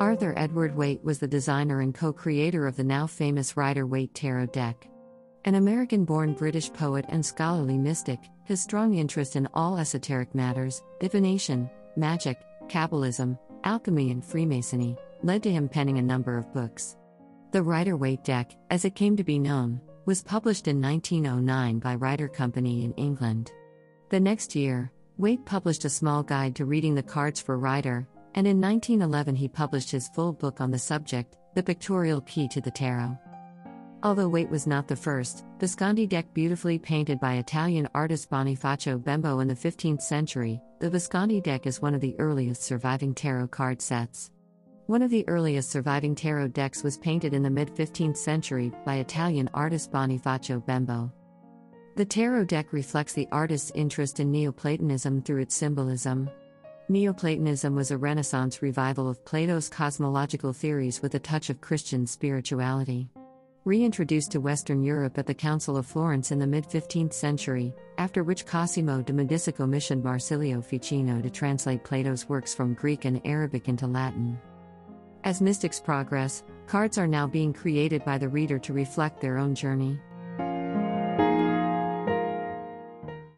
Arthur Edward Waite was the designer and co creator of the now famous Rider Waite Tarot deck. An American born British poet and scholarly mystic, his strong interest in all esoteric matters, divination, magic, Kabbalism, alchemy, and Freemasonry, led to him penning a number of books. The Rider Waite deck, as it came to be known, was published in 1909 by Rider Company in England. The next year, Waite published a small guide to reading the cards for Rider, and in 1911 he published his full book on the subject, The Pictorial Key to the Tarot. Although Waite was not the first, the Visconti deck beautifully painted by Italian artist Bonifacio Bembo in the 15th century, the Visconti deck is one of the earliest surviving tarot card sets. One of the earliest surviving tarot decks was painted in the mid 15th century by Italian artist Bonifacio Bembo. The tarot deck reflects the artist's interest in Neoplatonism through its symbolism. Neoplatonism was a Renaissance revival of Plato's cosmological theories with a touch of Christian spirituality. Reintroduced to Western Europe at the Council of Florence in the mid 15th century, after which Cosimo de Medici commissioned Marsilio Ficino to translate Plato's works from Greek and Arabic into Latin. As mystics progress, cards are now being created by the reader to reflect their own journey.